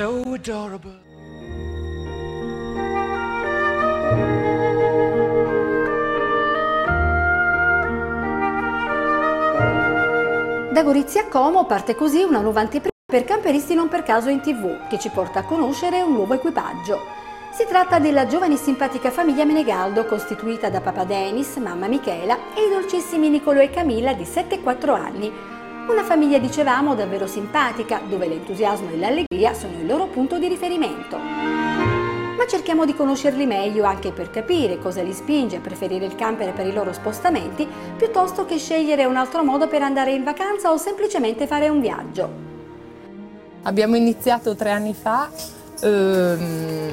so adorable. Da Gorizia a Como parte così una nuova anteprima per camperisti non per caso in tv, che ci porta a conoscere un nuovo equipaggio. Si tratta della giovane e simpatica famiglia Menegaldo, costituita da papà Denis, mamma Michela e i dolcissimi Nicolo e Camilla di 7 e 4 anni. Una famiglia, dicevamo, davvero simpatica, dove l'entusiasmo e l'allegria sono il loro punto di riferimento. Ma cerchiamo di conoscerli meglio anche per capire cosa li spinge a preferire il camper per i loro spostamenti piuttosto che scegliere un altro modo per andare in vacanza o semplicemente fare un viaggio. Abbiamo iniziato tre anni fa, ehm,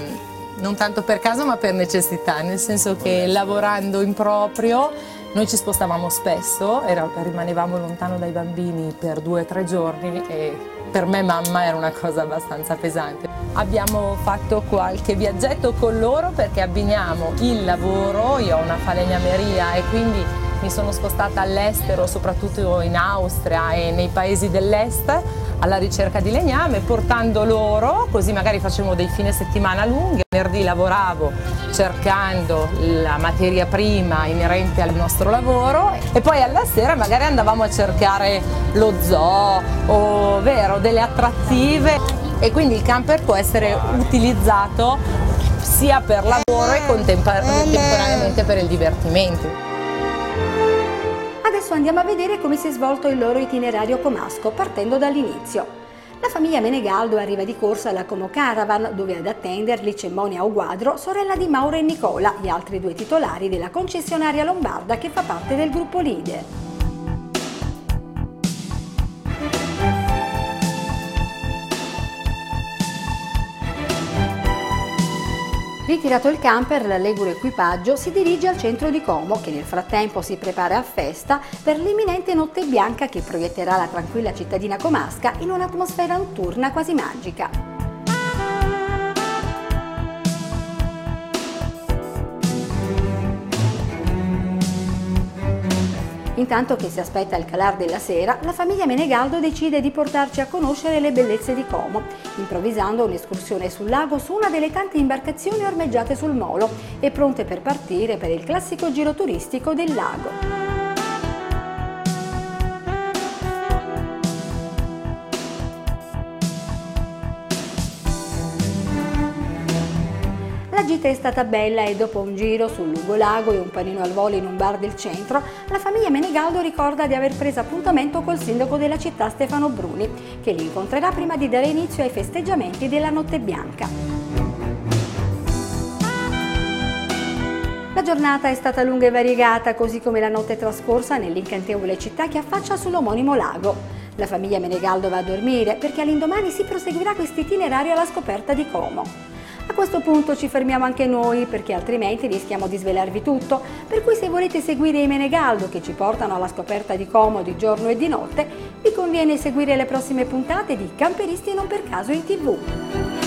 non tanto per caso ma per necessità, nel senso che lavorando in proprio noi ci spostavamo spesso, era- rimanevamo lontano dai bambini per due o tre giorni e per me mamma era una cosa abbastanza pesante. Abbiamo fatto qualche viaggetto con loro perché abbiniamo il lavoro, io ho una falegnameria e quindi mi sono spostata all'estero, soprattutto in Austria e nei paesi dell'est, alla ricerca di legname, portando loro, così magari facevo dei fine settimana lunghi. Venerdì lavoravo cercando la materia prima inerente al nostro lavoro e poi alla sera magari andavamo a cercare lo zoo o vero, delle attrattive e quindi il camper può essere utilizzato sia per lavoro e contemporaneamente per il divertimento. Adesso andiamo a vedere come si è svolto il loro itinerario comasco, partendo dall'inizio. La famiglia Menegaldo arriva di corsa alla Como Caravan, dove ad attenderli c'è Monia Oguadro, sorella di Mauro e Nicola, gli altri due titolari della concessionaria lombarda che fa parte del gruppo Leader. Ritirato il camper, l'allegro equipaggio si dirige al centro di Como, che nel frattempo si prepara a festa per l'imminente notte bianca che proietterà la tranquilla cittadina comasca in un'atmosfera notturna quasi magica. Intanto che si aspetta il calar della sera, la famiglia Menegaldo decide di portarci a conoscere le bellezze di Como, improvvisando un'escursione sul lago su una delle tante imbarcazioni ormeggiate sul molo e pronte per partire per il classico giro turistico del lago. La gita è stata bella e dopo un giro sul lungolago e un panino al volo in un bar del centro, la famiglia Menegaldo ricorda di aver preso appuntamento col sindaco della città Stefano Bruni, che li incontrerà prima di dare inizio ai festeggiamenti della Notte Bianca. La giornata è stata lunga e variegata, così come la notte trascorsa nell'incantevole città che affaccia sull'omonimo lago. La famiglia Menegaldo va a dormire perché all'indomani si proseguirà questo itinerario alla scoperta di Como. A questo punto ci fermiamo anche noi perché altrimenti rischiamo di svelarvi tutto, per cui se volete seguire i Menegaldo che ci portano alla scoperta di Como di giorno e di notte, vi conviene seguire le prossime puntate di Camperisti non per caso in tv.